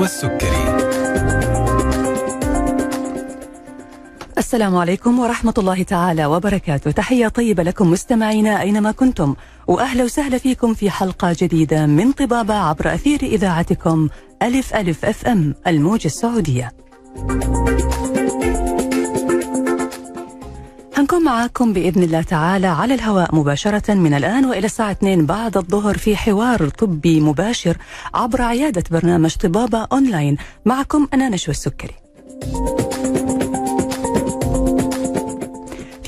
نشوى السكري السلام عليكم ورحمة الله تعالى وبركاته. تحية طيبة لكم مستمعينا أينما كنتم. وأهلا وسهلا فيكم في حلقة جديدة من طبابة عبر أثير إذاعتكم ألف ألف أف أم الموجة السعودية. هنكون معاكم بإذن الله تعالى على الهواء مباشرة من الآن وإلى الساعة 2 بعد الظهر في حوار طبي مباشر عبر عيادة برنامج طبابة أونلاين. معكم أنا نشوى السكري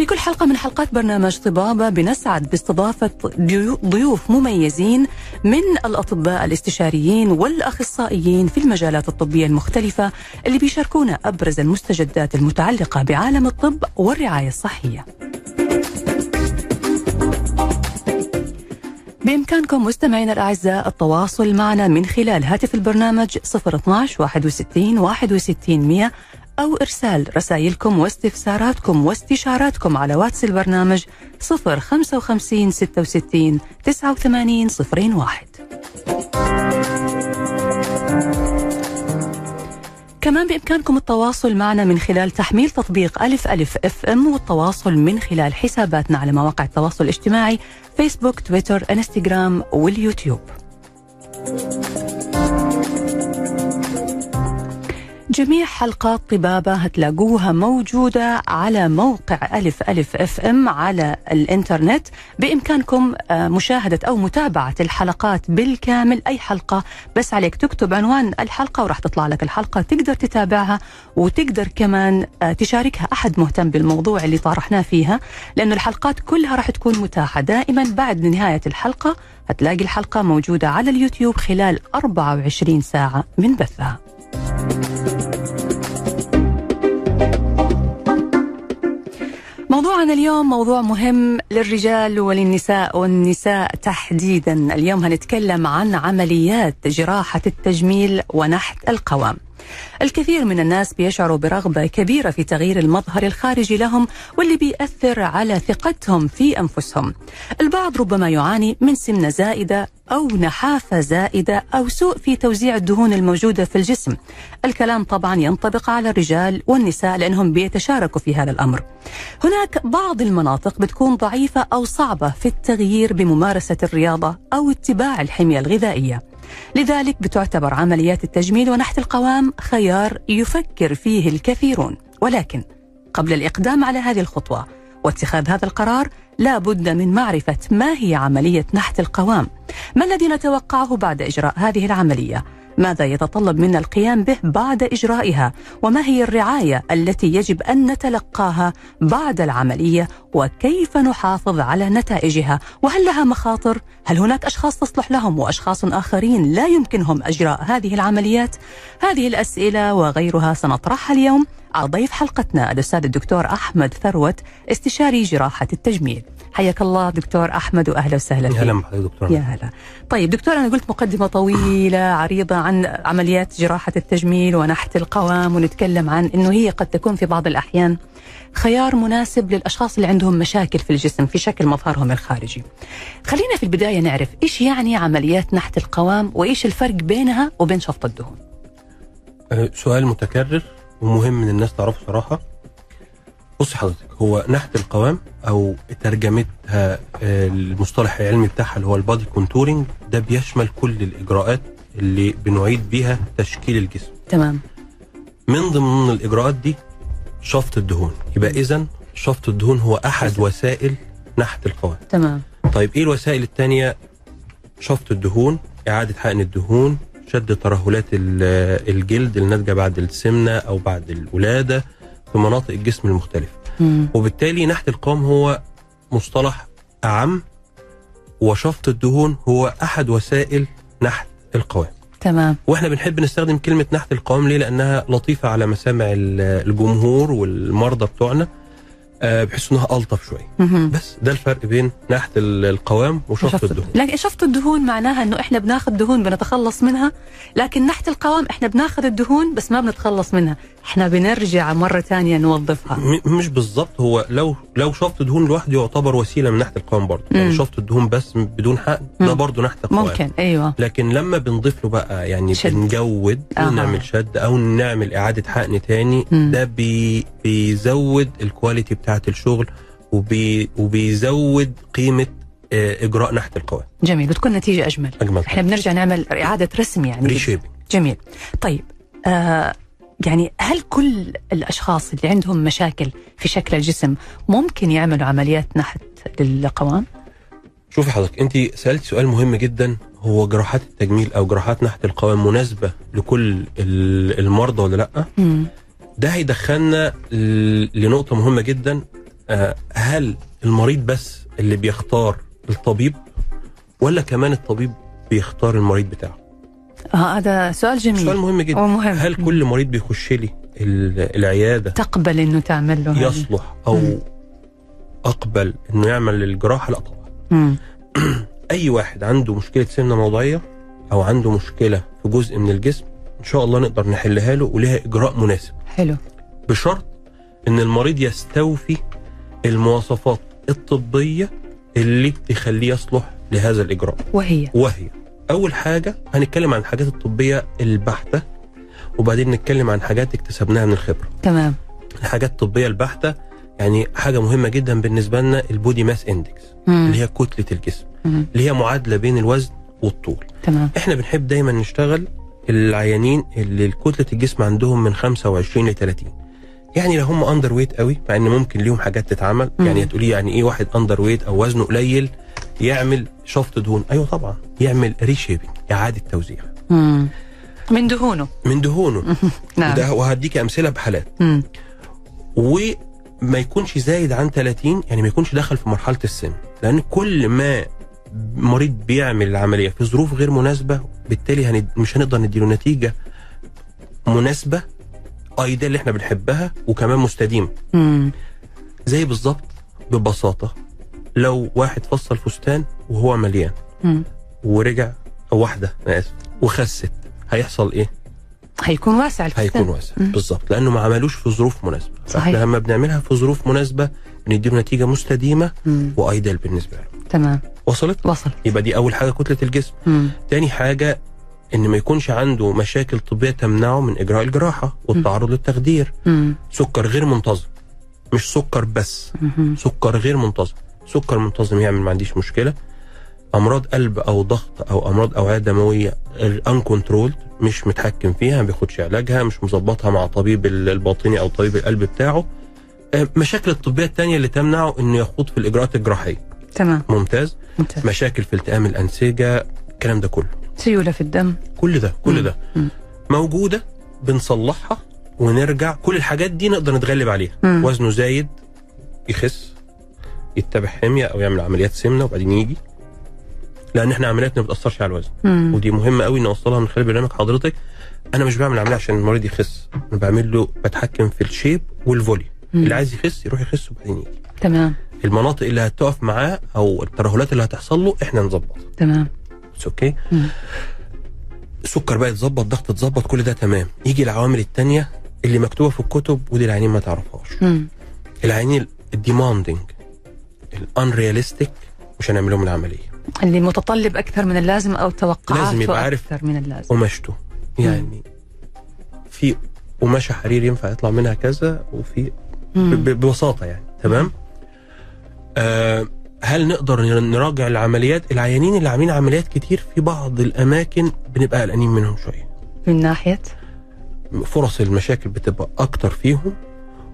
في كل حلقة من حلقات برنامج طبابة بنسعد باستضافة ضيو- ضيوف مميزين من الأطباء الاستشاريين والأخصائيين في المجالات الطبية المختلفة اللي بيشاركونا أبرز المستجدات المتعلقة بعالم الطب والرعاية الصحية. بإمكانكم مستمعينا الأعزاء التواصل معنا من خلال هاتف البرنامج 012 61 61 100 أو إرسال رسائلكم واستفساراتكم واستشاراتكم على واتس البرنامج 055 66 89 01 كمان بإمكانكم التواصل معنا من خلال تحميل تطبيق ألف ألف FM والتواصل من خلال حساباتنا على مواقع التواصل الاجتماعي فيسبوك تويتر انستغرام واليوتيوب. جميع حلقات طبابة هتلاقوها موجودة على موقع ألف ألف أف إم على الإنترنت. بإمكانكم آه، مشاهدة أو متابعة الحلقات بالكامل أي حلقة. بس عليك تكتب عنوان الحلقة وراح تطلع لك الحلقة. تقدر تتابعها وتقدر كمان آه، تشاركها. أحد مهتم بالموضوع اللي طرحناه فيها لأنه الحلقات كلها راح تكون متاحة. دائما بعد نهاية الحلقة هتلاقي الحلقة موجودة على اليوتيوب خلال 24 ساعة من بثها. موضوعنا اليوم موضوع مهم للرجال وللنساء والنساء تحديدا. اليوم هنتكلم عن عمليات جراحة التجميل ونحت القوام. الكثير من الناس بيشعروا برغبة كبيرة في تغيير المظهر الخارجي لهم واللي بيأثر على ثقتهم في أنفسهم. البعض ربما يعاني من سمنة زائدة أو نحافة زائدة أو سوء في توزيع الدهون الموجودة في الجسم. الكلام طبعا ينطبق على الرجال والنساء لأنهم بيتشاركوا في هذا الأمر. هناك بعض المناطق بتكون ضعيفة أو صعبة في التغيير بممارسة الرياضة أو اتباع الحمية الغذائية. لذلك بتعتبر عمليات التجميل ونحت القوام خيار يفكر فيه الكثيرون. ولكن قبل الإقدام على هذه الخطوة واتخاذ هذا القرار لا بد من معرفة ما هي عملية نحت القوام. ما الذي نتوقعه بعد إجراء هذه العملية؟ ماذا يتطلب منا القيام به بعد إجرائها؟ وما هي الرعاية التي يجب أن نتلقاها بعد العملية؟ وكيف نحافظ على نتائجها؟ وهل لها مخاطر؟ هل هناك أشخاص تصلح لهم وأشخاص آخرين لا يمكنهم إجراء هذه العمليات؟ هذه الأسئلة وغيرها سنطرحها اليوم. على ضيف حلقتنا الأستاذ الدكتور أحمد ثروت استشاري جراحة التجميل. حياك الله دكتور أحمد وأهلا وسهلا فيك. هلا بحضرتك دكتور. يا هلا. طيب دكتور أنا قلت مقدمة طويلة عريضة عن عمليات جراحة التجميل ونحت القوام ونتكلم عن أنه هي قد تكون في بعض الأحيان خيار مناسب للأشخاص اللي عندهم مشاكل في الجسم في شكل مظهرهم الخارجي. خلينا في البداية نعرف إيش يعني عمليات نحت القوام وإيش الفرق بينها وبين شفط الدهون؟ أه، سؤال متكرر ومهم إن الناس تعرفه صراحة. بص حضرتك هو نحت القوام أو ترجمتها أه، المصطلح العلمي بتاعها اللي هو البادي كونتورنج ده بيشمل كل الإجراءات اللي بنعيد بيها تشكيل الجسم. تمام. من ضمن الإجراءات دي شفط الدهون. يبقى اذا شفط الدهون هو أحد وسائل نحت القوام. تمام. طيب إيه الوسائل التانية؟ شفط الدهون إعادة حقن الدهون شد ترهلات ال- الجلد الناتجة بعد السمنة أو بعد الولادة في مناطق الجسم المختلفة. مم. وبالتالي نحت القوام هو مصطلح اعم وشفط الدهون هو أحد وسائل نحت القوام. تمام. وإحنا بنحب نستخدم كلمة نحت القوام ليه؟ لأنها لطيفة على مسامع ال- الجمهور والمرضى بتوعنا. آه بحس إنها ألطف شوية. بس ده الفرق بين ناحية ال- القوام وشفط شفط الدهون لكن شفط الدهون معناها إنه إحنا بناخذ دهون بنتخلص منها لكن نحت القوام إحنا بناخذ الدهون بس ما بنتخلص منها إحنا بنرجع مرة ثانية نوظفها مش بالظبط هو لو لو شفط دهون لوحده يعتبر وسيلة من ناحية القوام برضه يعني. شفط الدهون بس بدون حقن ده. برضه ناحية القوام ممكن أيوه لكن لما بنضيف له بقى يعني شد. بنجود أها. ونعمل شد أو نعمل إعادة حقن تاني مم. ده بي بيزود ال quality بتاعه الشغل وبي وبيزود قيمة آه، إجراء ناحية القوام جميل وتكون نتيجة أجمل. أجمل. إحنا بنرجع نعمل إعادة رسم يعني. ريشيبنج جميل. طيب آه يعني هل كل الأشخاص اللي عندهم مشاكل في شكل الجسم ممكن يعملوا عمليات نحت للقوام؟ شوفي حضرتك انت سالت سؤال مهم جدا هو جراحات التجميل أو جراحات ناحيه القوام مناسبة لكل ال- المرضى ولا لأ؟ مم. ده هيدخلنا ل- لنقطة مهمة جدا. آه، هل المريض بس اللي بيختار الطبيب ولا كمان الطبيب بيختار المريض بتاعه؟ آه هذا سؤال جميل. سؤال مهم جدا. ومهم هل كل مريض بيخش لي ال- العيادة تقبل إنه تعمل له؟ يصلح أو مم. أقبل إنه يعمل الجراحة؟ لا طبعا. أي واحد عنده مشكلة سمنة موضعية أو عنده مشكلة في جزء من الجسم إن شاء الله نقدر نحلها له ولها إجراء مناسب. حلو. بشرط إن المريض يستوفي المواصفات الطبية اللي تخليه يصلح لهذا الإجراء. وهي. وهي. أول حاجة هنتكلم عن الحاجات الطبية البحتة وبعدين نتكلم عن حاجات اكتسبناها من الخبرة. تمام. الحاجات الطبية البحتة يعني حاجة مهمة جدا بالنسبة لنا ال body mass index مم. اللي هي كتلة الجسم مم. اللي هي معادلة بين الوزن والطول. تمام. إحنا بنحب دايما نشتغل العيانين اللي كتلة الجسم عندهم من 25 ل 30 يعني لو هم underweight قوي مع إن ممكن ليهم حاجات تتعمل. مم. يعني هتقولي يعني إيه واحد underweight أو وزنه قليل يعمل شفط دهون؟ أيوه طبعا يعمل reshaping إعادة توزيع. مم. من دهونه. من دهونه. نعم. وده وهديك أمثلة بحالات. مم. وما يكونش زايد عن 30 يعني ما يكونش دخل في مرحلة السمن. لأن كل ما مريض بيعمل العملية في ظروف غير مناسبة بالتالي هند... مش هنقدر نديله نتيجة مناسبة ايديا اللي إحنا بنحبها وكمان مستديمة. زي بالظبط ببساطة لو واحد فصل فستان وهو مليان مم. ورجع أو واحدة أنا آسف وخست هيحصل إيه؟ هيكون واسع الفستان هيكون واسع. بالظبط لأنه ما عملوش في ظروف مناسبة صحيح. لما بنعملها في ظروف مناسبة بنديله نتيجة مستديمة. و ideal بالنسبة له تمام وصلت؟ وصل يبقى دي أول حاجة كتلة الجسم. مم. تاني حاجة إن ما يكونش عنده مشاكل طبية تمنعه من إجراء الجراحة والتعرض للتخدير. مم. سكر غير منتظم. مش سكر بس. مم. سكر غير منتظم. سكر منتظم يعمل ما عنديش مشكلة. أمراض قلب أو ضغط أو أمراض أوعية دموية uncontrolled مش متحكم فيها ما بياخدش علاجها مش مظبطها مع طبيب ال- الباطني أو طبيب القلب بتاعه. آه، مشاكل الطبية التانية اللي تمنعه إنه يخوض في الإجراءات الجراحية. تمام. ممتاز. ممتاز. مشاكل في التئام الأنسجة الكلام ده كله. سيولة في الدم. كل ده كل ده. مم. موجودة بنصلحها ونرجع كل الحاجات دي نقدر نتغلب عليها. مم. وزنه زايد يخس يتبع حمية أو يعمل عمليات سمنة وبعدين يجي. لأن إحنا عملياتنا ما بتأثرش على الوزن. مم. ودي مهمة قوي نوصلها من خلال برنامج حضرتك. أنا مش بعمل عملية عشان المريض يخس. أنا بعمل له بتحكم في ال shape وال volume. مم. اللي عايز يخس يروح يخس وبعدين يجي. تمام. المناطق اللي هتقف معاه أو الترهلات اللي هتحصل له إحنا نظبطها تمام. okay. السكر بقى يتظبط ضغط يتظبط كل ده تمام. يجي العوامل التانية اللي مكتوبة في الكتب ودي العيانين ما تعرفهاش. مم. العيانين ال demanding ال unrealistic مش هنعمل لهم العملية. اللي متطلب أكثر من اللازم أو توقعاته لازم يبقى عارف أكثر من اللازم. قماشته. يعني في قماشة حرير ينفع يطلع منها كذا وفي ببساطة يعني تمام؟ آه هل نقدر نراجع العمليات؟ العيانين اللي عاملين عمليات كتير في بعض الأماكن بنبقى قلقانين منهم شوية. من ناحية؟ فرص المشاكل بتبقى أكتر فيهم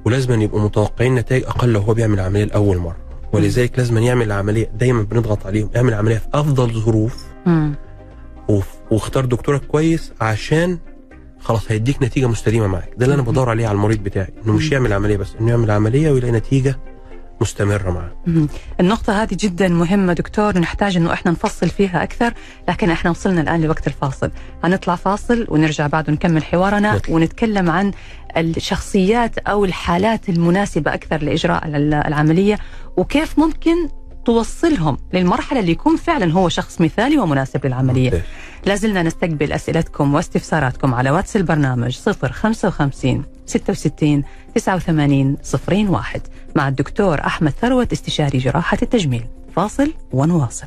ولازم يبقوا متوقعين نتائج أقل لو هو بيعمل عمليه لأول مرة. ولذلك لازم يعمل العملية دايما بنضغط عليهم اعمل عملية في أفضل ظروف. واختار دكتورك كويس عشان خلاص هيديك نتيجة مستديمة معاك. ده اللي أنا بدور عليه على المريض بتاعي إنه مش. يعمل عملية بس إنه يعمل عملية ويلاقي نتيجة مستمرة معاه مهم. النقطة هذه جدا مهمة دكتور نحتاج إنه إحنا نفصل فيها أكثر لكن إحنا وصلنا الآن لوقت الفاصل هنطلع فاصل ونرجع بعد ونكمل حوارنا نطلع. ونتكلم عن الشخصيات أو الحالات المناسبة أكثر لإجراء ال- العملية وكيف ممكن توصلهم للمرحلة اللي يكون فعلا هو شخص مثالي ومناسب للعملية ممتاز. لازلنا نستقبل أسئلتكم واستفساراتكم على واتس البرنامج 055 66 89 01 مع الدكتور أحمد ثروت استشاري جراحة التجميل. فاصل ونواصل.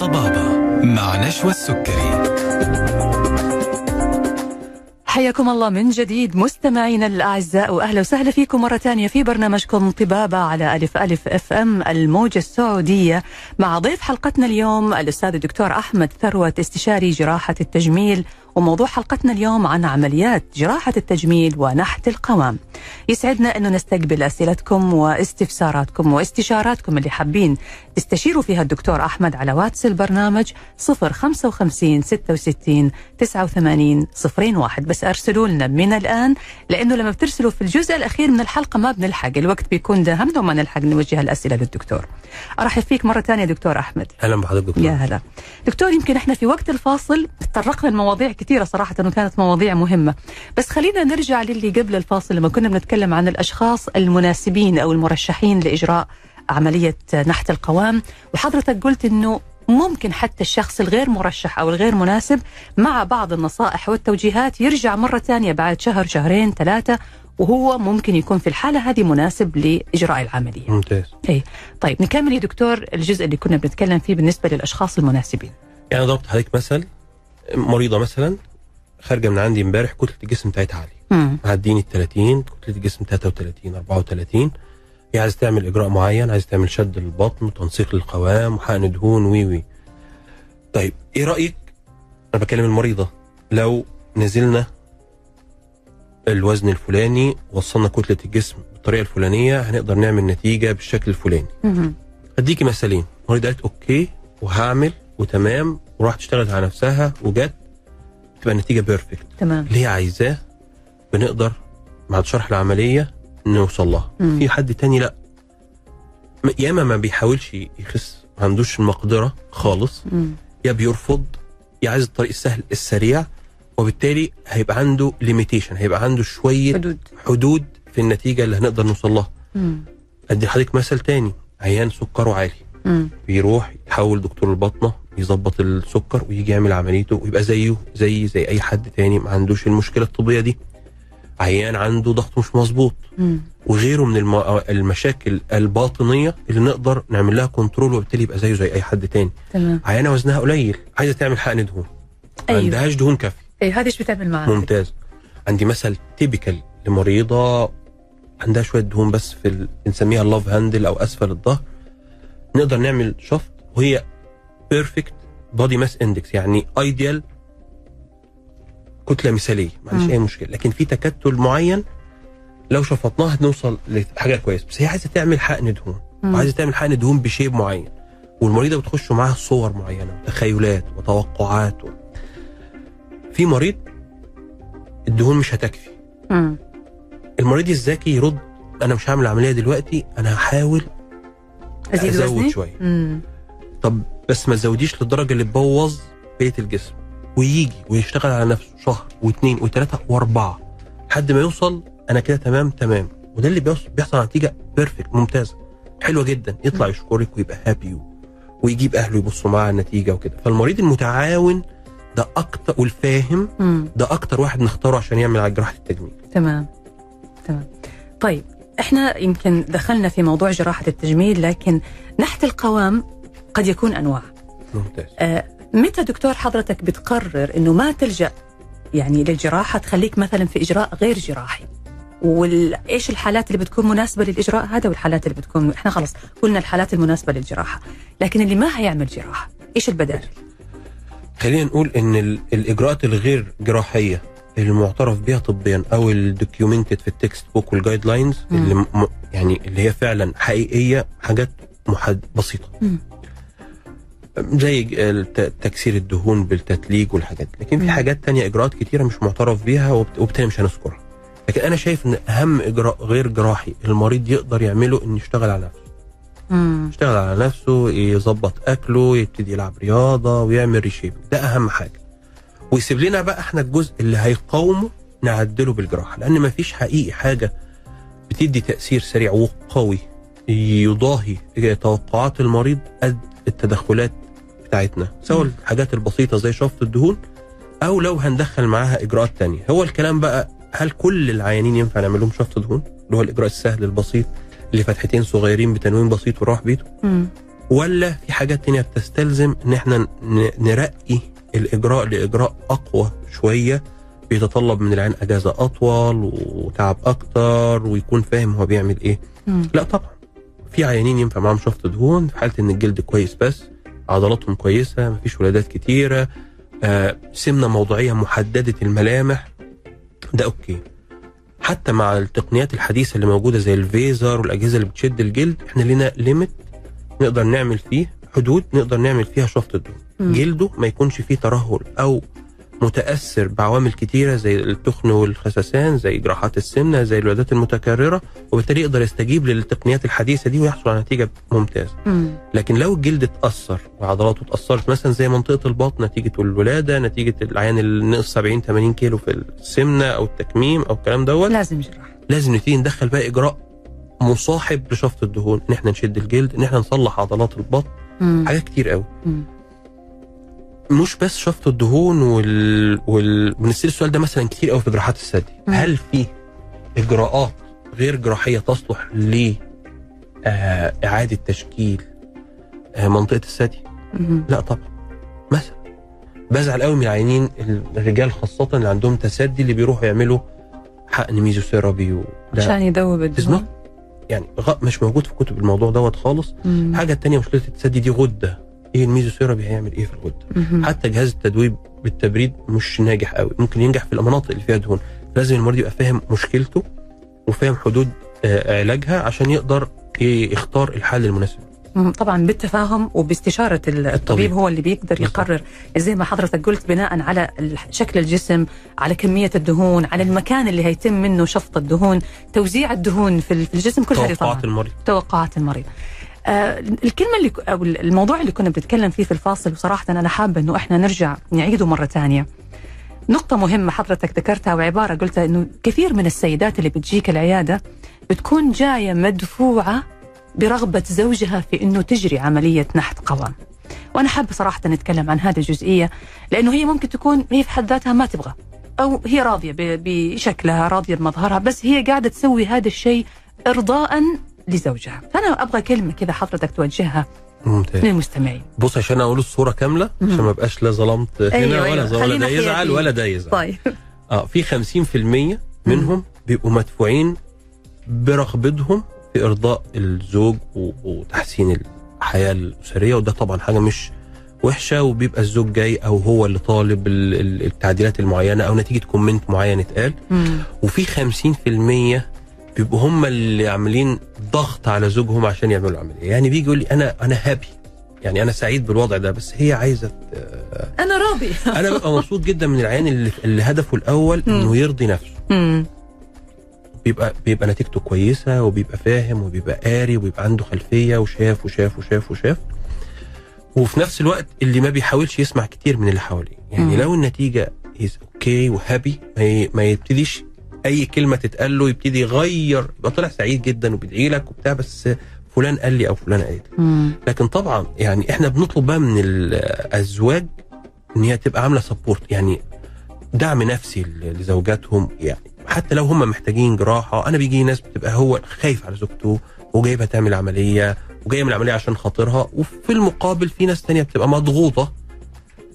طبابة مع نشوى السكري. حياكم الله من جديد مستمعينا الأعزاء وأهلا وسهلا فيكم مرة ثانية في برنامجكم طبابة على ألف ألف أف أم الموجة السعودية مع ضيف حلقتنا اليوم الأستاذ الدكتور أحمد ثروت استشاري جراحة التجميل وموضوع حلقتنا اليوم عن عمليات جراحة التجميل ونحت القوام. يسعدنا أنه نستقبل أسئلتكم واستفساراتكم واستشاراتكم اللي حابين تستشيروا فيها الدكتور أحمد على واتس البرنامج 055 66 89 01 بس أرسلوا لنا من الآن لأنه لما بترسلوا في الجزء الأخير من الحلقة ما بنلحق. الوقت بيكون داهمنا وما نلحق نوجه الأسئلة للدكتور. أرحب فيك مرة ثانية دكتور أحمد. أهلا بحضرتك دكتور. يا هلا. دكتور يمكن إحنا في وقت الفاصل تطرقنا لمواضيع كثيرة صراحة انه كانت مواضيع مهمة. بس خلينا نرجع للي قبل الفاصل لما كنا بنتكلم عن الأشخاص المناسبين أو المرشحين لإجراء عملية نحت القوام وحضرتك قلت إنه ممكن حتى الشخص الغير مرشح أو الغير مناسب مع بعض النصائح والتوجيهات يرجع مرة ثانية بعد شهر شهرين ثلاثة وهو ممكن يكون في الحالة هذه مناسب لإجراء العملية. ممتاز. اي طيب نكمل يا دكتور الجزء اللي كنا بنتكلم فيه بالنسبة للأشخاص المناسبين. يعني ضربت حضرتك مثل مريضة مثلا خارجة من عندي امبارح كتلة الجسم بتاعتها عالية. معديين ال 30 كتلة الجسم 33 34 هي عايزة تعمل إجراء معين عايزة تعمل شد للبطن وتنسيق للقوام وحقن دهون وي وي. طيب إيه رأيك؟ أنا بكلم المريضة لو نزلنا الوزن الفلاني وصلنا كتلة الجسم بالطريقة الفلانية هنقدر نعمل نتيجة بالشكل الفلاني. اديكي مثالين. المريضه قالت okay وهعمل وتمام وراحت اشتغلت على نفسها وجت تبقى النتيجة perfect تمام. اللي هي عايزاه بنقدر بعد شرح العملية نوصل لها. في حد تاني لأ. يا إما ما بيحاولش يخس ما عندوش المقدرة خالص. مم. يا بيرفض يا عايز الطريق السهل السريع. وبالتالي هيبقى عنده ليميتيشن هيبقى عنده شوية حدود. حدود في النتيجة اللي هنقدر نوصل لها. أدي لحضرتك مثل تاني عيان سكره عالي. مم. بيروح يحول دكتور البطنة يظبط السكر ويجي يعمل عمليته ويبقى زيه زي زي أي حد تاني ما عندوش المشكلة الطبية دي. عيان عنده ضغط مش مظبوط. وغيره من الم... المشاكل الباطنية اللي نقدر نعمل لها control وبالتالي يبقى زيه زي أي حد تاني. تمام. عيانة وزنها قليل عايزة تعمل حقن دهون. ما أيوه. عندهاش دهون كافية. اي هذا إيش بتعمل معاه ممتاز. عندي مثل typical لمريضة عندها شوية دهون بس في ال... بنسميها ال love handle أو أسفل الظهر. نقدر نعمل شفط وهي perfect body mass index يعني ideal كتلة مثالية ما عنديش. أي مشكلة. لكن في تكتل معين لو شفطناها هنوصل لحاجة كويسة. بس هي عايزة تعمل حقن دهون. وعايزة تعمل حقن دهون بشيب معين. والمريضة بتخش معاها صور معينة وتخيلات وتوقعات و... في مريض الدهون مش هتكفي مم. المريض الذكي يرد أنا مش هعمل عمليه دلوقتي أنا هحاول أزيد أزود وزني شوية. مم. طب بس ما تزوديش للدرجة اللي تبوظ بقية الجسم ويجي ويشتغل على نفسه شهر واثنين وثلاثه واربعة لحد ما يوصل أنا كده تمام تمام وده اللي بيحصل نتيجة perfect ممتازة حلوة جدا يطلع يشكرك ويبقى happy ويجيب أهله يبصوا معاه على النتيجة وكده فالمريض المتعاون ده أكتر والفاهم. ده أكتر واحد نختاره عشان يعمل على جراحة التجميل. تمام. تمام. طيب إحنا يمكن دخلنا في موضوع جراحة التجميل لكن نحت القوام قد يكون أنواع. ممتاز. آه، متى دكتور حضرتك بتقرر إنه ما تلجأ يعني للجراحة؟ تخليك مثلا في إجراء غير جراحي. وإيش الحالات اللي بتكون مناسبة للإجراء هذا والحالات اللي بتكون إحنا خلص قلنا الحالات المناسبة للجراحة لكن اللي ما هيعمل جراحة إيش البدائل؟ خلينا نقول إن ال- الإجراءات الغير جراحية المعترف بها طبيا أو ال documented في ال text book وال guidelines. اللي م- يعني اللي هي فعلا حقيقية حاجات محد بسيطة مم. زي تكسير الدهون بالتتليج والحاجات دي. لكن في. حاجات تانية إجراءات كتيرة مش معترف بيها وبالتالي مش هنذكرها لكن أنا شايف إن أهم إجراء غير جراحي المريض يقدر يعمله إنه يشتغل على نفسه مم. يشتغل على نفسه يظبط أكله يبتدي يلعب رياضة ويعمل ريشيب ده أهم حاجة. ويسيب لنا بقى إحنا الجزء اللي هيقاومه نعدله بالجراحة. لأن مفيش حقيقي حاجة بتدي تأثير سريع وقوي يضاهي توقعات المريض قد التدخلات بتاعتنا. سواء. الحاجات البسيطة زي شفط الدهون أو لو هندخل معاها إجراءات تانية. هو الكلام بقى هل كل العيانين ينفع نعمل لهم شفط دهون؟ اللي هو الإجراء السهل البسيط. اللي فتحتين صغيرين بتنويم بسيط وراح بيته مم. ولا في حاجات تانية بتستلزم إن إحنا نرقي الإجراء لإجراء أقوى شوية بيتطلب من العيان أجازة أطول وتعب أكتر ويكون فاهم هو بيعمل إيه مم. لا طبعا في عيانين ينفع معاهم شفط دهون في حالة إن الجلد كويس بس عضلاتهم كويسة مفيش ولادات كتيرة آه سمنة موضعية محددة الملامح ده okay حتى مع التقنيات الحديثة اللي موجودة زي ال Vaser والأجهزة اللي بتشد الجلد إحنا لنا limit نقدر نعمل فيه حدود نقدر نعمل فيها شفط الدهون. جلده ما يكونش فيه ترهل أو متأثر بعوامل كتيرة زي التخن والخسسان زي جراحات السمنة زي الولادات المتكررة وبالتالي يقدر يستجيب للتقنيات الحديثة دي ويحصل على نتيجة ممتازة مم. لكن لو الجلد اتأثر وعضلاته اتأثرت مثلا زي منطقة البطن نتيجة الولادة نتيجة العيان اللي نقص 70 80 كيلو في السمنة أو التكميم أو الكلام دوت لازم جراحة لازم نبتدي ندخل بقى إجراء مصاحب لشفط الدهون إن إحنا نشد الجلد إن إحنا نصلح عضلات البطن مم. حاجات كتير قوي مم. مش بس شفط الدهون وال, وال... بنسال السؤال ده مثلا كتير قوي في جراحات الثدي. هل في إجراءات غير جراحية تصلح ل آه إعادة تشكيل آه منطقة الثدي. لا طبعا. مثلا بزعل قوي من العيانين الرجال خاصة اللي عندهم تسدي اللي بيروحوا يعملوا حقن ميزوثيرابي وده عشان يذوب الدهون. يعني مش موجود في كتب الموضوع دوت خالص. الحاجة التانية مشكلة التثدي دي غدة. إيه الميزوثيرابي هيعمل إيه في الغدة. حتى جهاز التدويب بالتبريد مش ناجح قوي. ممكن ينجح في المناطق اللي فيها دهون. لازم المريض يبقى فاهم مشكلته وفاهم حدود آه، علاجها عشان يقدر يختار الحل المناسب. طبعا بالتفاهم وباستشارة ال- الطبيب. هو اللي بيقدر. يقرر زي ما حضرتك قلت بناء على شكل الجسم على كمية الدهون على المكان اللي هيتم منه شفط الدهون توزيع الدهون في ال- في الجسم كل هذه طبعا. توقعات المريض. توقعات المريض. آه الكلمة اللي أو الموضوع اللي كنا بنتكلم فيه في الفاصل وصراحة أنا حابة إنه إحنا نرجع نعيده مرة ثانية. نقطة مهمة حضرتك ذكرتها وعبارة قلتها إنه كثير من السيدات اللي بتجيك العيادة بتكون جاية مدفوعة برغبة زوجها في إنه تجري عملية نحت قوام. وأنا حابة صراحة نتكلم عن هذه الجزئية لأنه هي ممكن تكون هي في حد ذاتها ما تبغى أو هي راضية بشكلها راضية بمظهرها بس هي قاعدة تسوي هذا الشيء إرضاء لزوجها فأنا أبغى كلمة كذا حضرتك توجهها ممتاز للمستمعين بص عشان أقول الصورة كاملة. عشان ما بقاش لا ظلمت هنا أيوة، ولا أيوة. ولا ده يزعل. ولا ده يزعل طيب آه في 50% منهم بيبقوا مدفوعين برغبتهم في إرضاء الزوج وتحسين الحياة الأسرية وده طبعا حاجة مش وحشة وبيبقى الزوج جاي أو هو اللي طالب ال- ال- التعديلات المعينة أو نتيجة comment معين اتقال. وفي 50% بيبقوا هم اللي عاملين ضغط على زوجهم عشان يعملوا العملية يعني بيجي يقول لي أنا أنا happy يعني أنا سعيد بالوضع ده بس هي عايزة أنا راضي أنا ببقى مبسوط جدا من العيان اللي, اللي هدفه الأول. إنه يرضي نفسه. بيبقى بيبقى نتيجته كويسة وبيبقى فاهم وبيبقى قاري وبيبقى عنده خلفية وشاف وشاف وشاف وشاف وفي نفس الوقت اللي ما بيحاولش يسمع كتير من اللي حواليه يعني مم. لو النتيجة is okay و happy ما يبتديش أي كلمة تتقال له يبتدي يغير. يبقى طالع سعيد جدا وبيدعي لك وبتاع بس فلان قال لي أو فلان قالت لي. لكن طبعا يعني إحنا بنطلب بقى من الأزواج إن هي تبقى عاملة support يعني دعم نفسي لزوجاتهم. يعني حتى لو هم محتاجين جراحة أنا بيجي ناس بتبقى هو خايف على زوجته وجايبها تعمل عملية وجاية من العملية عشان خاطرها. وفي المقابل في ناس تانية بتبقى مضغوطة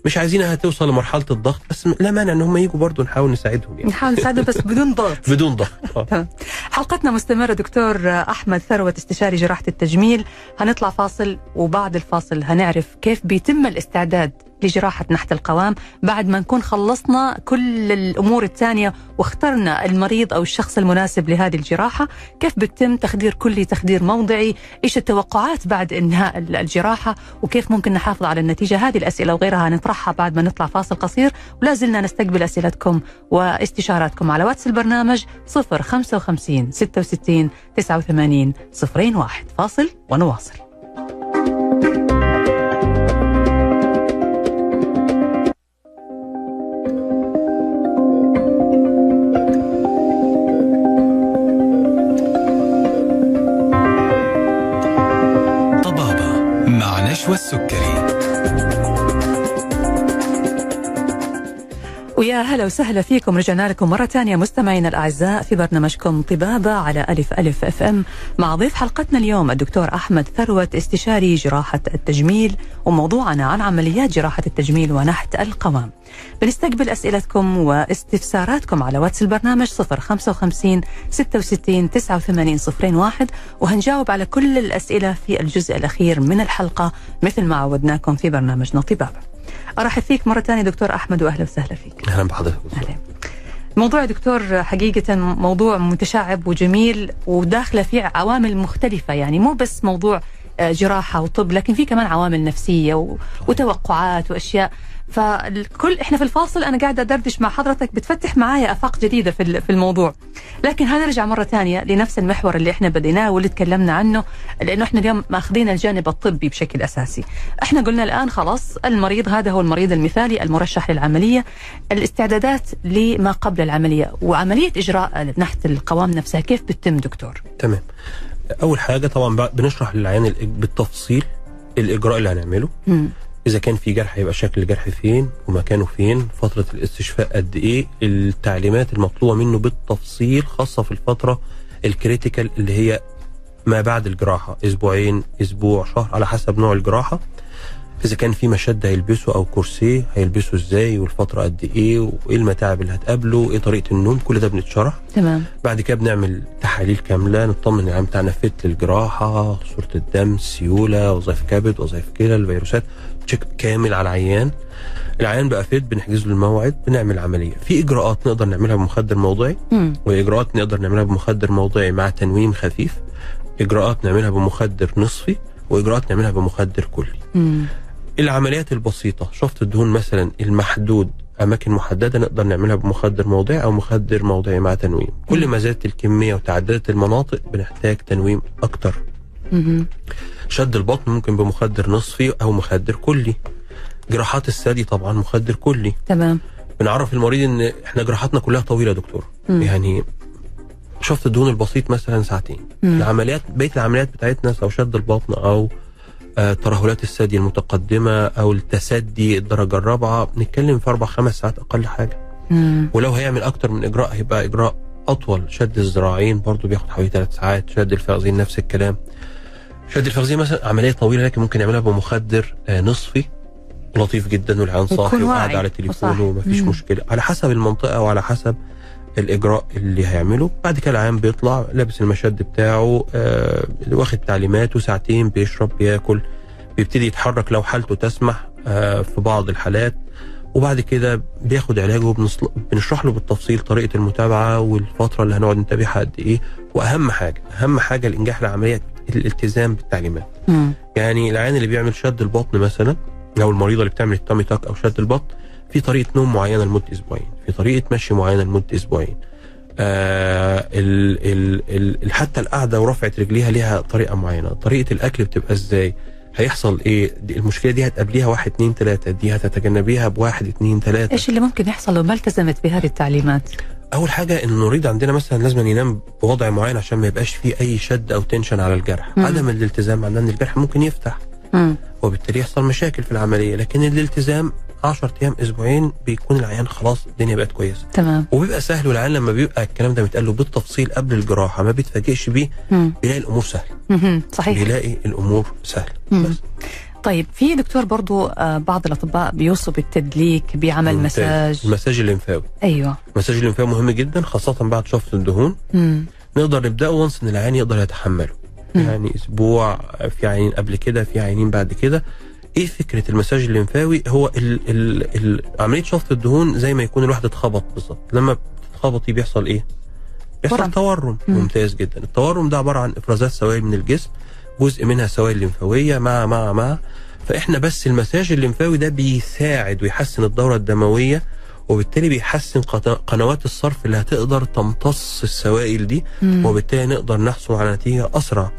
مش عايزينها توصل لمرحلة الضغط بس لا مانع إن هم يجوا برضه نحاول نساعدهم يعني. نحاول نساعده بس بدون ضغط. بدون ضغط آه. حلقتنا مستمرة دكتور أحمد ثروت استشاري جراحة التجميل. هنطلع فاصل وبعد الفاصل هنعرف كيف بيتم الاستعداد لجراحة نحت القوام بعد ما نكون خلصنا كل الأمور الثانية واخترنا المريض أو الشخص المناسب لهذه الجراحة كيف بتم تخدير كلي تخدير موضعي؟ إيش التوقعات بعد إنهاء الجراحة؟ وكيف ممكن نحافظ على النتيجة؟ هذه الأسئلة وغيرها نطرحها بعد ما نطلع فاصل قصير ولا زلنا نستقبل أسئلتكم واستشاراتكم على واتس البرنامج 055 66 89 01 فاصل ونواصل. مع نشوى ويا هلا وسهلا فيكم. رجعنا لكم مرة ثانية مستمعينا الأعزاء في برنامجكم طبابة على ألف ألف FM مع ضيف حلقتنا اليوم الدكتور أحمد ثروت استشاري جراحة التجميل وموضوعنا عن عمليات جراحة التجميل ونحت القوام. بنستقبل أسئلتكم واستفساراتكم على واتس البرنامج 055 66 89 01 وهنجاوب على كل الأسئلة في الجزء الأخير من الحلقة مثل ما عودناكم في برنامجنا طبابة. ارحب فيك مرة ثانية دكتور أحمد واهلا وسهلا فيك. أهلا بحضرتك أهلا. موضوع دكتور حقيقة موضوع متشعب وجميل وداخلة فيه عوامل مختلفة يعني مو بس موضوع آه، جراحة وطب لكن في كمان عوامل نفسية وتوقعات وأشياء. فالكل إحنا في الفاصل أنا قاعدة أدردش مع حضرتك بتفتح معايا آفاق جديدة في في الموضوع. لكن هنرجع مرة ثانية لنفس المحور اللي إحنا بديناه واللي تكلمنا عنه لأنه إحنا اليوم ماخذين الجانب الطبي بشكل أساسي. إحنا قلنا الآن خلاص المريض هذا هو المريض المثالي المرشح للعملية. الاستعدادات لما قبل العملية وعملية إجراء نحت القوام نفسها كيف بتتم دكتور؟ تمام. أول حاجة طبعا بنشرح للعيان بالتفصيل الإجراء اللي هنعمله. إذا كان في جرح يبقى شكل الجرح فين ومكانه فين فترة الاستشفاء قد إيه التعليمات المطلوبة منه بالتفصيل خاصة في الفترة ال critical اللي هي ما بعد الجراحة أسبوعين أسبوع شهر على حسب نوع الجراحة. إذا كان في مشد هيلبسه أو كورسيه هيلبسه إزاي؟ والفترة قد إيه؟ وإيه المتاعب اللي هتقابله؟ إيه طريقة النوم؟ كل ده بنتشرح. تمام. بعد كده بنعمل تحاليل كاملة نطمن العيان بتاعنا fit للجراحة صورة الدم السيوله وظائف كبد وظائف كلى الفيروسات check كامل على العيان. العيان بقى fit بنحجز له الموعد بنعمل عملية. في إجراءات نقدر نعملها بمخدر موضعي؟ مم. وإجراءات نقدر نعملها بمخدر موضعي مع تنويم خفيف. إجراءات نعملها بمخدر نصفي وإجراءات نعملها بمخدر كلي. مم. العمليات البسيطة. شفط الدهون مثلا المحدود أماكن محددة نقدر نعملها بمخدر موضعي أو مخدر موضعي مع تنويم. كل ما زادت الكمية وتعددت المناطق بنحتاج تنويم أكتر. شد البطن ممكن بمخدر نصفي أو مخدر كلي. جراحات الثدي طبعا مخدر كلي. تمام. بنعرف المريض إن إحنا جراحاتنا كلها طويلة يا دكتور. مم. يعني شفط الدهون البسيط مثلا ساعتين. مم. العمليات بقية العمليات بتاعتنا سواء شد البطن أو ترهلات الثدي المتقدمة أو التسدي الدرجة الرابعة. بنتكلم في أربع خمس ساعات أقل حاجة. مم. ولو هيعمل أكتر من إجراء هيبقى إجراء أطول. شد الذراعين برضو بياخد حوالي ثلاث ساعات. شد الفخذين نفس الكلام. شد الفخذين مثلا عملية طويلة لكن ممكن يعملها بمخدر آه، نصفي. لطيف جدا والعيان صاحي ويكون وقاعد على تليفونه. ومفيش مم. مشكلة. على حسب المنطقة وعلى حسب الإجراء اللي هيعمله. بعد كده العيان بيطلع لابس المشد بتاعه آه واخد تعليمات وساعتين بيشرب بياكل بيبتدي يتحرك لو حالته تسمح آه في بعض الحالات. وبعد كده بياخد علاجه بنشرح له بالتفصيل طريقة المتابعة والفترة اللي هنقعد نتابعها قد إيه. وأهم حاجة أهم حاجة لانجاح العملية الالتزام بالتعليمات. مم. يعني العيان اللي بيعمل شد البطن مثلا أو المريضة اللي بتعمل التامي تاك أو شد البطن في طريقة نوم معينة لمدة أسبوعين في طريقة مشي معينة لمدة أسبوعين. آه ال ال ال حتى القعدة ورفعة رجليها ليها طريقة معينة. طريقة الأكل بتبقى إزاي؟ هيحصل إيه؟ دي المشكلة دي هتقابليها واحد اتنين تلاتة. دي هتتجنبيها بواحد اتنين تلاتة. إيش اللي ممكن يحصل لو ما التزمت بهذه التعليمات؟ أول حاجة إن المريض عندنا مثلا لازم ينام بوضع معين عشان ما يبقاش فيه أي شد أو تنشن على الجرح. مم. عدم الالتزام عندنا إن الجرح ممكن يفتح. مم. وبالتالي يحصل مشاكل في العملية. لكن الالتزام 10 أيام أسبوعين بيكون العيان خلاص الدنيا بقت كويسة تمام وبيبقى سهل والعيان لما بيبقى الكلام ده متقال له بالتفصيل قبل الجراحة ما بيتفاجئش بيه. بيلاقي الأمور سهلة. صحيح بيلاقي الأمور سهلة. بس طيب في دكتور برضو آه، بعض الأطباء بيوصوا بالتدليك بعمل ممتاز. مساج المساج الليمفاوي أيوه المساج الليمفاوي مهم جدا خاصة بعد شفط الدهون مم. نقدر نبدأه وانس إن العيان يقدر يتحمله مم. يعني أسبوع في عينين قبل كده في عينين بعد كده إيه فكرة المساج الليمفاوي؟ هو ال ال ال عملية شفط الدهون زي ما يكون الواحد اتخبط بالظبط. لما بتتخبطي بيحصل إيه. بيحصل تورم مم. ممتاز جدا. التورم ده عبارة عن إفرازات سوائل من الجسم جزء منها سوائل لمفاويه مع مع مع فإحنا بس المساج الليمفاوي ده بيساعد ويحسن الدورة الدموية وبالتالي بيحسن قنوات الصرف اللي هتقدر تمتص السوائل دي مم. وبالتالي نقدر نحصل على نتيجة أسرع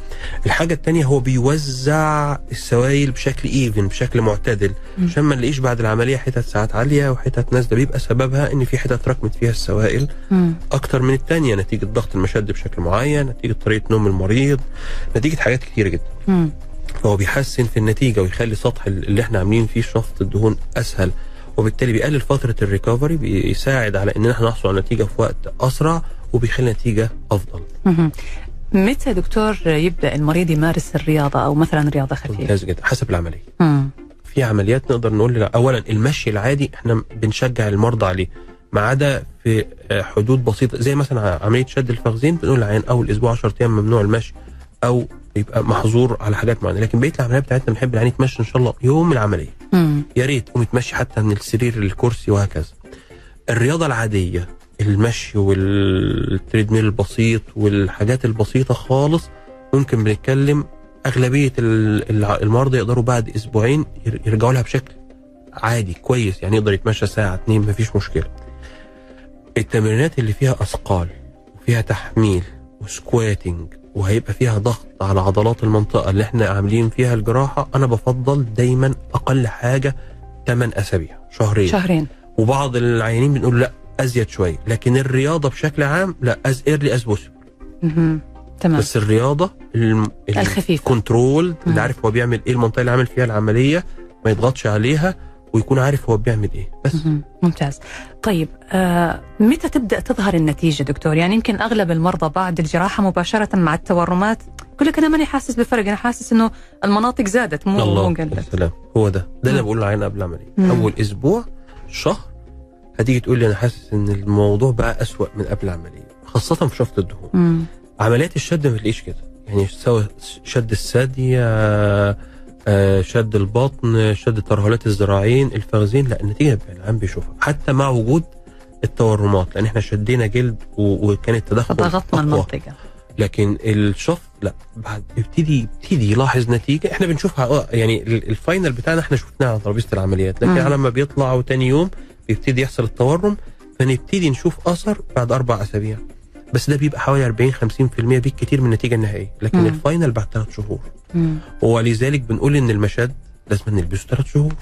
الحاجة التانية هو بيوزع السوائل بشكل even بشكل معتدل. عشان ما نلاقيش بعد العملية حتت ساعات عالية وحتت نازلة بيبقى سببها إن في حتت ركمت فيها السوائل مم. أكتر من التانية نتيجة ضغط المشد بشكل معين نتيجة طريقة نوم المريض نتيجة حاجات كتيرة جدا مم. فهو بيحسن في النتيجة ويخلي سطح اللي إحنا عاملين فيه شفط الدهون أسهل وبالتالي بيقلل فترة ال recovery بيساعد على إن إحنا نحصل على نتيجة في وقت أسرع وبيخلي نتيجة أفضل. متى دكتور يبدأ المريض يمارس الرياضة أو مثلا رياضة خفيفة؟ ممتاز جدا حسب العملية مم. في عمليات نقدر نقول لا اولا المشي العادي إحنا بنشجع المرضى عليه ما عدا في آه، حدود بسيطة زي مثلا عملية شد الفخذين بنقول للعيان أول أسبوع 10 أيام ممنوع المشي أو يبقى محظور على حاجات معينة. لكن بقية العمليات بتاعتنا بنحب العيان يتمشى إن شاء الله يوم العملية. يا ريت قوم يتمشي حتى من السرير للكرسي وهكذا. الرياضة العادية المشي وال treadmill البسيط والحاجات البسيطة خالص ممكن بنتكلم أغلبية المرضى يقدروا بعد أسبوعين ير- يرجعوا لها بشكل عادي كويس يعني يقدر يتمشى ساعة اتنين مفيش مشكلة. التمرينات اللي فيها أثقال وفيها تحميل و squatting وهيبقى فيها ضغط على عضلات المنطقة اللي إحنا عاملين فيها الجراحة. أنا بفضل دايما أقل حاجة 8 أسابيع شهرين. شهرين. وبعض العيانين بنقول لا أزيد شوية. لكن الرياضة بشكل عام لا as early as possible. تمام. بس الرياضة الم... الخفيفة. control. اللي عارف هو بيعمل إيه المنطقة اللي عامل فيها العملية ما يضغطش عليها. ويكون عارف هو بيعمل إيه. بس. ممتاز. طيب آه متى تبدأ تظهر النتيجة دكتور؟ يعني يمكن أغلب المرضى بعد الجراحة مباشرة مع التورمات يقول لك أنا ماني حاسس بفرق. أنا حاسس إنه المناطق زادت مو الله مو قلت. السلام هو ده. ده اللي. بقوله للعيان قبل العملية. أول أسبوع شهر هتيجي تقول لي أنا حاسس إن الموضوع بقى أسوأ من قبل العملية خاصة في شفط الدهون. عمليات الشد ما بتلاقيش كده. يعني سواء شد الثدي آه، شد البطن شد ترهلات الذراعين الفخذين لا النتيجة العام بيشوفها حتى مع وجود التورمات لأن إحنا شدينا جلد وكان التدخل فضغطنا أقوى. المنطقة لكن الشفط لا بعد يبتدي يبتدي يلاحظ نتيجة إحنا بنشوفها آه، يعني ال- ال final بتاعنا إحنا شفناها على ترابيزة العمليات لكن. على ما بيطلعوا تاني يوم بيبتدي يحصل التورم فنبتدي نشوف أثر بعد أربع أسابيع بس ده بيبقى حوالي 40 50% بالكثير من النتيجة النهائية. لكن مم. ال final بعد ثلاث شهور. مم. ولذلك بنقول إن المشد لازم نلبسه ثلاث شهور.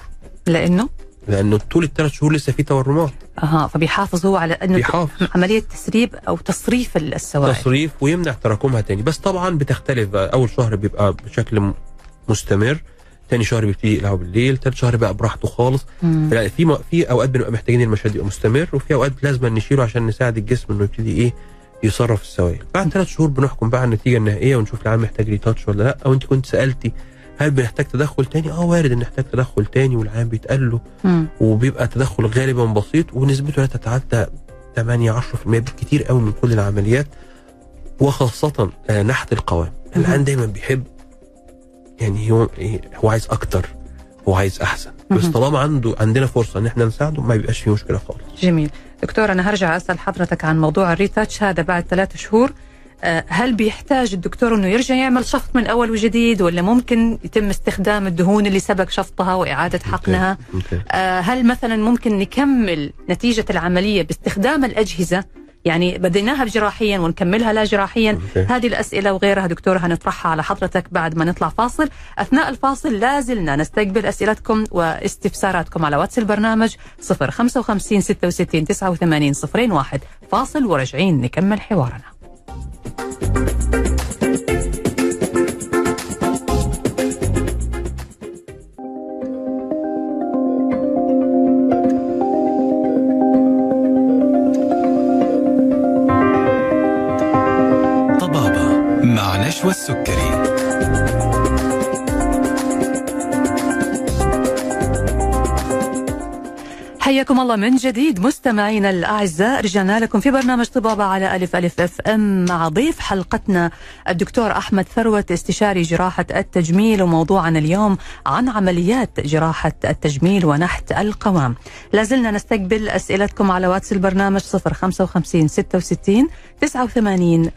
لأنه؟ لأنه طول الثلاث شهور لسه في تورمات. أها فبيحافظ هو على إنه بيحافظ. عملية تسريب أو تصريف السوائل تصريف ويمنع تراكمها تاني. بس طبعا بتختلف. أول شهر بيبقى بشكل مستمر. تاني شهر بيبتدي يقلعوا بالليل. تالت شهر بقى براحته خالص. في في أوقات بنبقى محتاجين المشهد يبقى مستمر وفي أوقات لازم نشيله عشان نساعد الجسم إنه يبتدي إيه يصرف السوائل بعد ثلاث شهور بنحكم بقى على النتيجة النهائية ونشوف العيان محتاج ريتاتش ولا لأ. أو أنت كنت سألتي هل بنحتاج تدخل تاني؟ آه وارد إن نحتاج تدخل تاني والعيان بيتقال له. وبيبقى تدخل غالبا بسيط ونسبته لا تتعدى 8 10% بالكتير قوي من كل العمليات وخاصة آه، نحت القوام العيان دايما بيحب يعني هو هو عايز أكتر هو عايز أحسن. بس. طالما عنده عندنا فرصة إن إحنا نساعده ما بيبقاش فيه مشكلة خالص. جميل. دكتور أنا هرجع أسأل حضرتك عن موضوع الريتاتش هذا بعد ثلاثة شهور آه، هل بيحتاج الدكتور إنه يرجع يعمل شفط من أول وجديد ولا ممكن يتم استخدام الدهون اللي سبق شفطها وإعادة حقنها؟ آه، هل مثلا ممكن نكمل نتيجة العملية باستخدام الأجهزة؟ يعني بديناها جراحيا ونكملها لا جراحيا. ممتاز. هذه الأسئلة وغيرها دكتور هنطرحها على حضرتك بعد ما نطلع فاصل. أثناء الفاصل لا زلنا نستقبل أسئلتكم واستفساراتكم على واتس البرنامج 055 66 89 01 فاصل ورجعين نكمل حوارنا. حياكم الله من جديد مستمعينا الأعزاء رجعنا لكم في برنامج طبابة على ألف ألف FM مع ضيف حلقتنا الدكتور أحمد ثروت استشاري جراحة التجميل وموضوعنا اليوم عن عمليات جراحة التجميل ونحت القوام. لازلنا نستقبل أسئلتكم على واتس البرنامج 055 66 89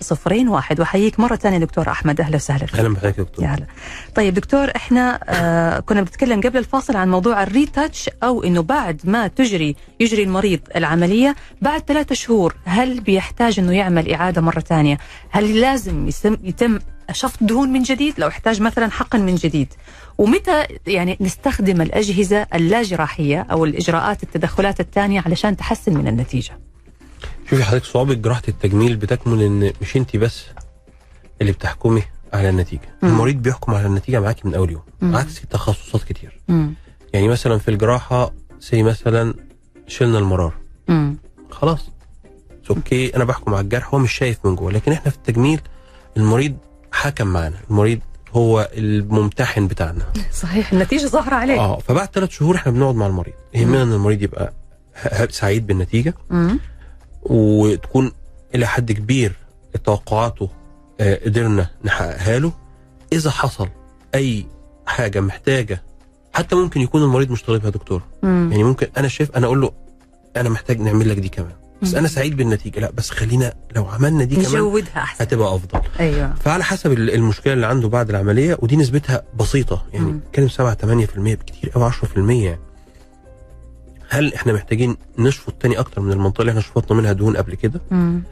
01 وحييك مرة ثانية دكتور أحمد أهلا وسهلا فيك. أهلا بحضرتك يا دكتور يا هلا طيب دكتور إحنا آه كنا بنتكلم قبل الفاصل عن موضوع ال retouch أو إنه بعد ما تجري يجري المريض العملية بعد ثلاثة شهور هل بيحتاج إنه يعمل إعادة مرة ثانية؟ هل لازم يتم شفط دهون من جديد لو احتاج مثلا حقن من جديد؟ ومتى يعني نستخدم الأجهزة اللا جراحيه أو الإجراءات التدخلات الثانية علشان تحسن من النتيجة؟ شوفي حضرتك صعوبة جراحة التجميل بتكمن إن مش أنت بس اللي بتحكمي على النتيجة مم. المريض بيحكم على النتيجة معاكي من أول يوم مم. عكس تخصصات كتير امم يعني مثلا في الجراحة زي مثلا شلنا المرار. امم خلاص. أوكي أنا بحكم على الجرح. هو مش شايف من جوه. لكن إحنا في التجميل المريض حكم معانا المريض هو الممتحن بتاعنا. صحيح. النتيجة ظاهرة عليه. آه فبعد ثلاث شهور إحنا بنقعد مع المريض. يهمنا إن المريض يبقى سعيد بالنتيجة. امم وتكون إلى حد كبير توقعاته آه، قدرنا نحققها له. إذا حصل أي حاجة محتاجة حتى ممكن يكون المريض مش طالبها دكتور. امم يعني ممكن أنا شايف أنا أقول له أنا محتاج نعمل لك دي كمان. بس مم. أنا سعيد بالنتيجة. لا بس خلينا لو عملنا دي كمان أحسن. هتبقى أفضل. أيوه. فعلى حسب ال- المشكلة اللي عنده بعد العملية ودي نسبتها بسيطة. يعني مم. بنتكلم 7 8% بكتير قوي 10% يعني هل إحنا محتاجين نشفط تاني أكتر من المنطقة اللي إحنا شفطنا منها دهون قبل كده؟ امم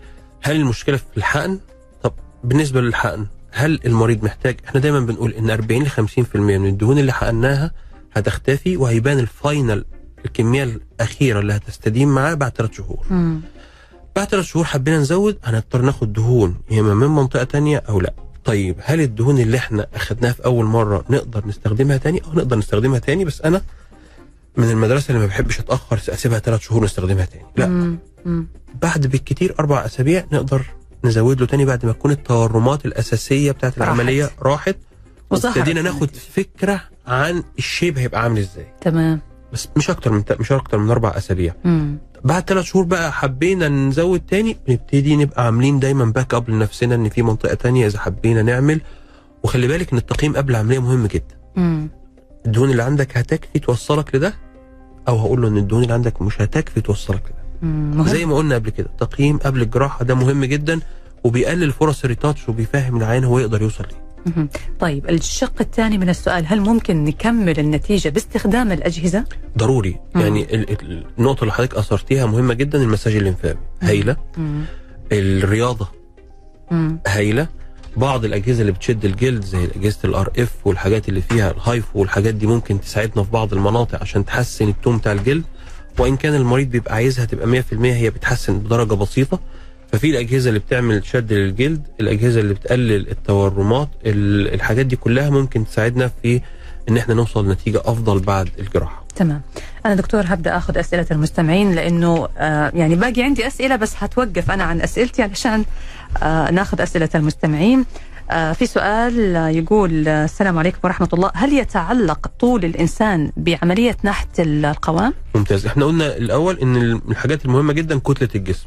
هل المشكلة في الحقن؟ طب بالنسبة للحقن هل المريض محتاج؟ إحنا دايما بنقول إن 40 ل 50% من الدهون اللي حقناها هتختفي وهيبان الفاينل الكمية الأخيرة اللي هتستديم معاه بعد ثلاث شهور امم بعد ثلاث شهور حبينا نزود هنضطر ناخد دهون يا إما من منطقة تانية أو لأ طيب هل الدهون اللي إحنا أخدناها في أول مرة نقدر نستخدمها تاني أو نقدر نستخدمها تاني بس أنا من المدرسة اللي ما بحبش أتأخر أسيبها ثلاث شهور نستخدمها تاني لأ مم. مم. بعد بالكتير أربع أسابيع نقدر نزود له تاني بعد ما تكون التورمات الأساسية بتاعت راحت. العملية راحت وظهرت وابتدينا ناخد. فكرة عن ال shape هيبقى عامل إزاي تمام بس مش أكتر من مش أكتر من أربع أسابيع مم. بعد ثلاث شهور بقى حبينا نزود تاني بنبتدي نبقى عاملين دايما backup لنفسنا إن في منطقة تانية إذا حبينا نعمل وخلي بالك إن التقييم قبل العملية مهم جدا مم. الدهون اللي عندك هتكفي توصلك لده أو هقول له إن الدهون اللي عندك مش هتكفي توصلك لده. مهم. زي ما قلنا قبل كده تقييم قبل الجراحة ده مهم جدا وبيقلل فرص ال retouch وبيفهم العيان هو يقدر يوصل ليه. طيب الشق الثاني من السؤال هل ممكن نكمل النتيجة باستخدام الأجهزة؟ ضروري. مم. يعني ال- ال- النقطة اللي حضرتك أثرتيها مهمة جدا المساج الليمفاوي هايلة. مم. الرياضة. مم. هايلة. بعض الأجهزة اللي بتشد الجلد زي أجهزة ال RF والحاجات اللي فيها ال HIFU والحاجات دي ممكن تساعدنا في بعض المناطق عشان تحسن ال tone بتاع الجلد. وإن كان المريض بيبقى عايزها تبقى 100% هي بتحسن بدرجة بسيطة. ففي الأجهزة اللي بتعمل شد للجلد الأجهزة اللي بتقلل التورمات ال- الحاجات دي كلها ممكن تساعدنا في إن إحنا نوصل لنتيجة أفضل بعد الجراحة. تمام. أنا دكتور هبدأ أخذ أسئلة المستمعين لأنه آه يعني باقي عندي أسئلة بس هتوقف أنا عن أسئلتي علشان آه نأخذ أسئلة المستمعين. آه في سؤال يقول آه، السلام عليكم ورحمة الله. هل يتعلق طول الإنسان بعملية نحت القوام؟ ممتاز. إحنا قلنا الأول إن الحاجات المهمة جدا كتلة الجسم.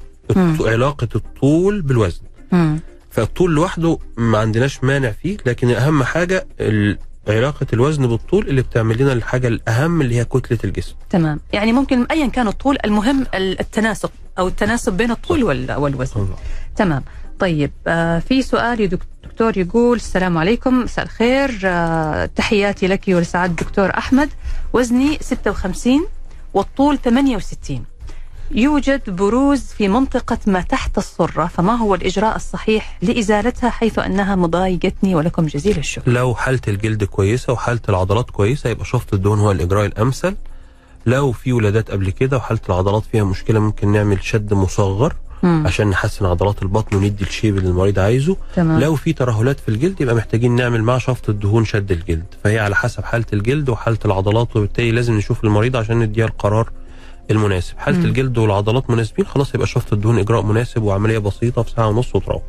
علاقة الطول بالوزن. مم. فالطول لوحده ما عندناش مانع فيه لكن أهم حاجة علاقة الوزن بالطول اللي بتعمل لنا الحاجة الأهم اللي هي كتلة الجسم. تمام. يعني ممكن أيا كان الطول المهم ال- التناسق أو التناسب بين الطول وال- والوزن. تمام. طيب آه في سؤال يا دك- دكتور يقول السلام عليكم مساء الخير. آه تحياتي لك ولسعادة الدكتور أحمد. وزني 56 والطول 68 يوجد بروز في منطقة ما تحت السرة فما هو الإجراء الصحيح لإزالتها حيث أنها مضايقتني ولكم جزيل الشكر. لو حالة الجلد كويسة وحالة العضلات كويسة يبقى شفط الدهون هو الإجراء الأمثل. لو في ولادات قبل كده وحالة العضلات فيها مشكلة ممكن نعمل شد مصغر مم. عشان نحسن عضلات البطن وندي الشيب اللي المريض عايزه. تمام. لو في ترهلات في الجلد يبقى محتاجين نعمل مع شفط الدهون شد الجلد. فهي على حسب حالة الجلد وحالة العضلات وبالتالي لازم نشوف المريض عشان نديها القرار المناسب حالة مم. الجلد والعضلات مناسبين خلاص يبقى شفط الدهون إجراء مناسب وعملية بسيطة في ساعة ونص وتروح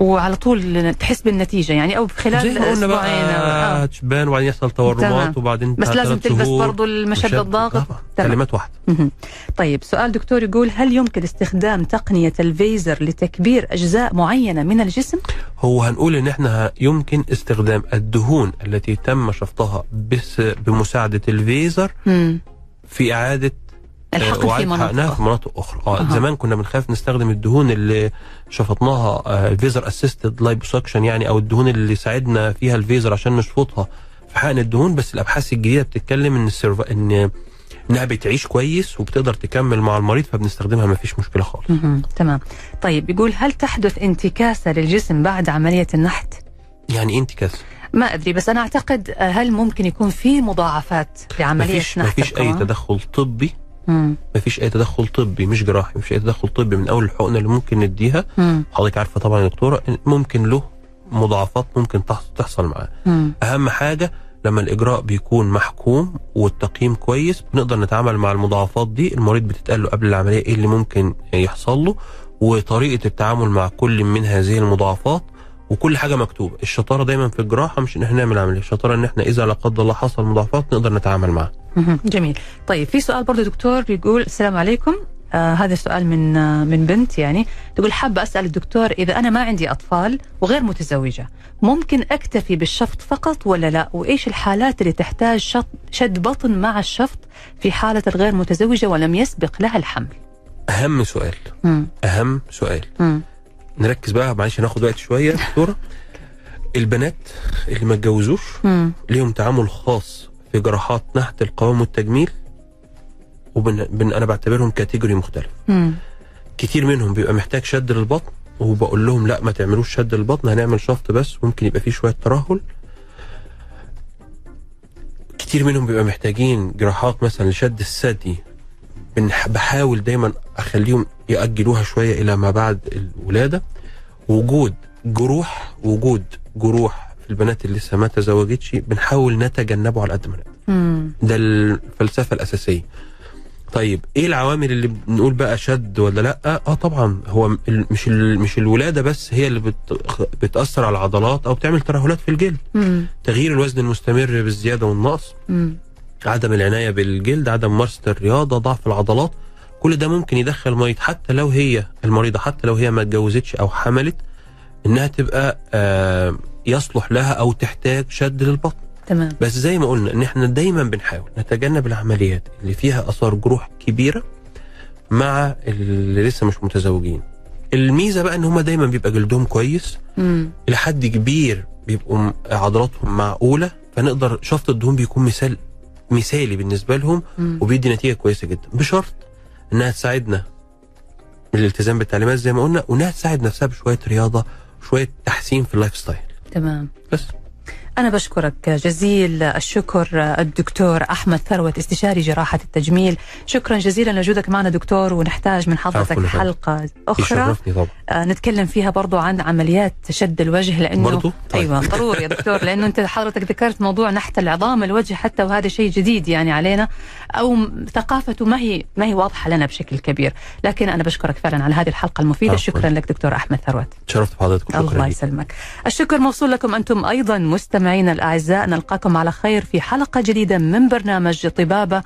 وعلى طول تحس بالنتيجة يعني أو خلال زي ما قلنا أسبوعين بقى آه. تبان وبعدين يحصل. تورمات وبعدين بس لازم تلبس برضو المشد مشد- الضاغط. كلمات واحدة. طيب سؤال دكتور يقول هل يمكن استخدام تقنية الفيزر لتكبير أجزاء معينة من الجسم؟ هو هنقول إن إحنا يمكن استخدام الدهون التي تم شفطها بس بمساعدة ال VASER. في إعادة الحقن في مناطق في. مناطق أخرى آه أها. زمان كنا بنخاف نستخدم الدهون اللي شفطناها ال VASER assisted liposuction يعني أو الدهون اللي ساعدنا فيها ال VASER عشان نشفطها في حقن الدهون بس الأبحاث الجديدة بتتكلم إن ال surv... إن إنها بتعيش كويس وبتقدر تكمل مع المريض فبنستخدمها ما فيش مشكلة خالص. تمام طيب يقول هل تحدث انتكاسة للجسم بعد عملية النحت؟ يعني انت كاس ما أدري بس أنا أعتقد آه، هل ممكن يكون في مضاعفات لعملية مفيش نحت مفيش أي؟ تدخل طبي مم. مفيش أي تدخل طبي مش جراحي مفيش أي تدخل طبي من أول الحقنة اللي ممكن نديها. حضرتك عارفة طبعا يا دكتورة ممكن له مضاعفات ممكن تحص- تحصل معاه. أهم حاجة لما الإجراء بيكون محكوم والتقييم كويس بنقدر نتعامل مع المضاعفات دي المريض بتتقال له قبل العملية إيه اللي ممكن يحصل له وطريقة التعامل مع كل من هذه المضاعفات وكل حاجة مكتوبة. الشطارة دايما في الجراحة مش إن إحنا نعمل عملية. الشطارة إن إحنا إذا لا قدر الله حصل مضاعفات نقدر نتعامل معاها مهم. جميل. طيب في سؤال برضو دكتور يقول السلام عليكم. آه هذا سؤال من آه من بنت يعني. تقول حابة أسأل الدكتور إذا أنا ما عندي أطفال وغير متزوجة ممكن أكتفي بالشفط فقط ولا لا؟ وإيش الحالات اللي تحتاج شط شد بطن مع الشفط في حالة الغير متزوجة ولم يسبق لها الحمل؟ أهم سؤال. مم. أهم سؤال. مم. نركز بقى معلش هناخد وقت شوية دكتورة البنات اللي ما اتجوزوش. ليهم تعامل خاص في جراحات نحت القوام والتجميل وبن بن أنا بعتبرهم كاتيجوري مختلف مم. كتير منهم بيبقى محتاج شد للبطن وبقول لهم لا ما تعملوش شد للبطن هنعمل شفط بس ممكن يبقى فيه شوية ترهل كتير منهم بيبقى محتاجين جراحات مثلا لشد الثدي بحاول دايما أخليهم يأجلوها شوية إلى ما بعد الولادة وجود جروح وجود جروح في البنات اللي لسه ما تزوجتش بنحاول نتجنبه على قد ما نقدر. ده الفلسفة الأساسية طيب إيه العوامل اللي بنقول بقى شد ولا لأ آه طبعا هو مش مش الولادة بس هي اللي بت بتأثر على العضلات أو بتعمل ترهلات في الجلد مم. تغيير الوزن المستمر بالزيادة والنقص مم. عدم العناية بالجلد عدم ممارسه الرياضة ضعف العضلات كل ده ممكن يدخل مريض حتى لو هي المريضة حتى لو هي ما اتجوزتش أو حملت إنها تبقى آه يصلح لها أو تحتاج شد للبطن. تمام. بس زي ما قلنا إن إحنا دايما بنحاول نتجنب العمليات اللي فيها آثار جروح كبيرة مع اللي لسه مش متزوجين. الميزة بقى إن هم دايما بيبقى جلدهم كويس. إلى حد كبير بيبقوا عضلاتهم معقولة فنقدر شفط الدهون بيكون مثال مثالي بالنسبة لهم مم. وبيدي نتيجة كويسة جدا. بشرط إنها تساعدنا الالتزام بالتعليمات زي ما قلنا وإنها تساعد نفسها بشوية رياضة وشويه تحسين في ال lifestyle. تمام. بس. أنا بشكرك جزيل الشكر الدكتور أحمد ثروت استشاري جراحة التجميل شكرا جزيلا لوجودك معنا دكتور ونحتاج من حضرتك. حلقة أخرى آه، نتكلم فيها برضو عن عمليات شد الوجه لأنه برضو؟ طيب. أيوة ضروري يا دكتور لأنه أنت حضرتك ذكرت موضوع نحت العظام الوجه حتى وهذا شيء جديد يعني علينا أو ثقافته ما هي ما هي واضحة لنا بشكل كبير لكن أنا بشكرك فعلا على هذه الحلقة المفيدة. شكرا لك دكتور أحمد ثروت تشرفت بحضرتك الله. يسلمك الشكر موصول لكم أنتم أيضا مستمعينا الأعزاء نلقاكم على خير في حلقة جديدة من برنامج طبابة.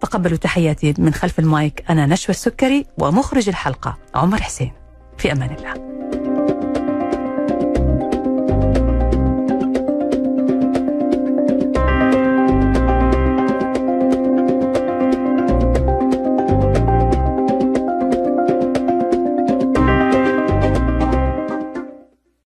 تقبلوا تحياتي من خلف المايك أنا نشوى السكري ومخرج الحلقة عمر حسين. في أمان الله.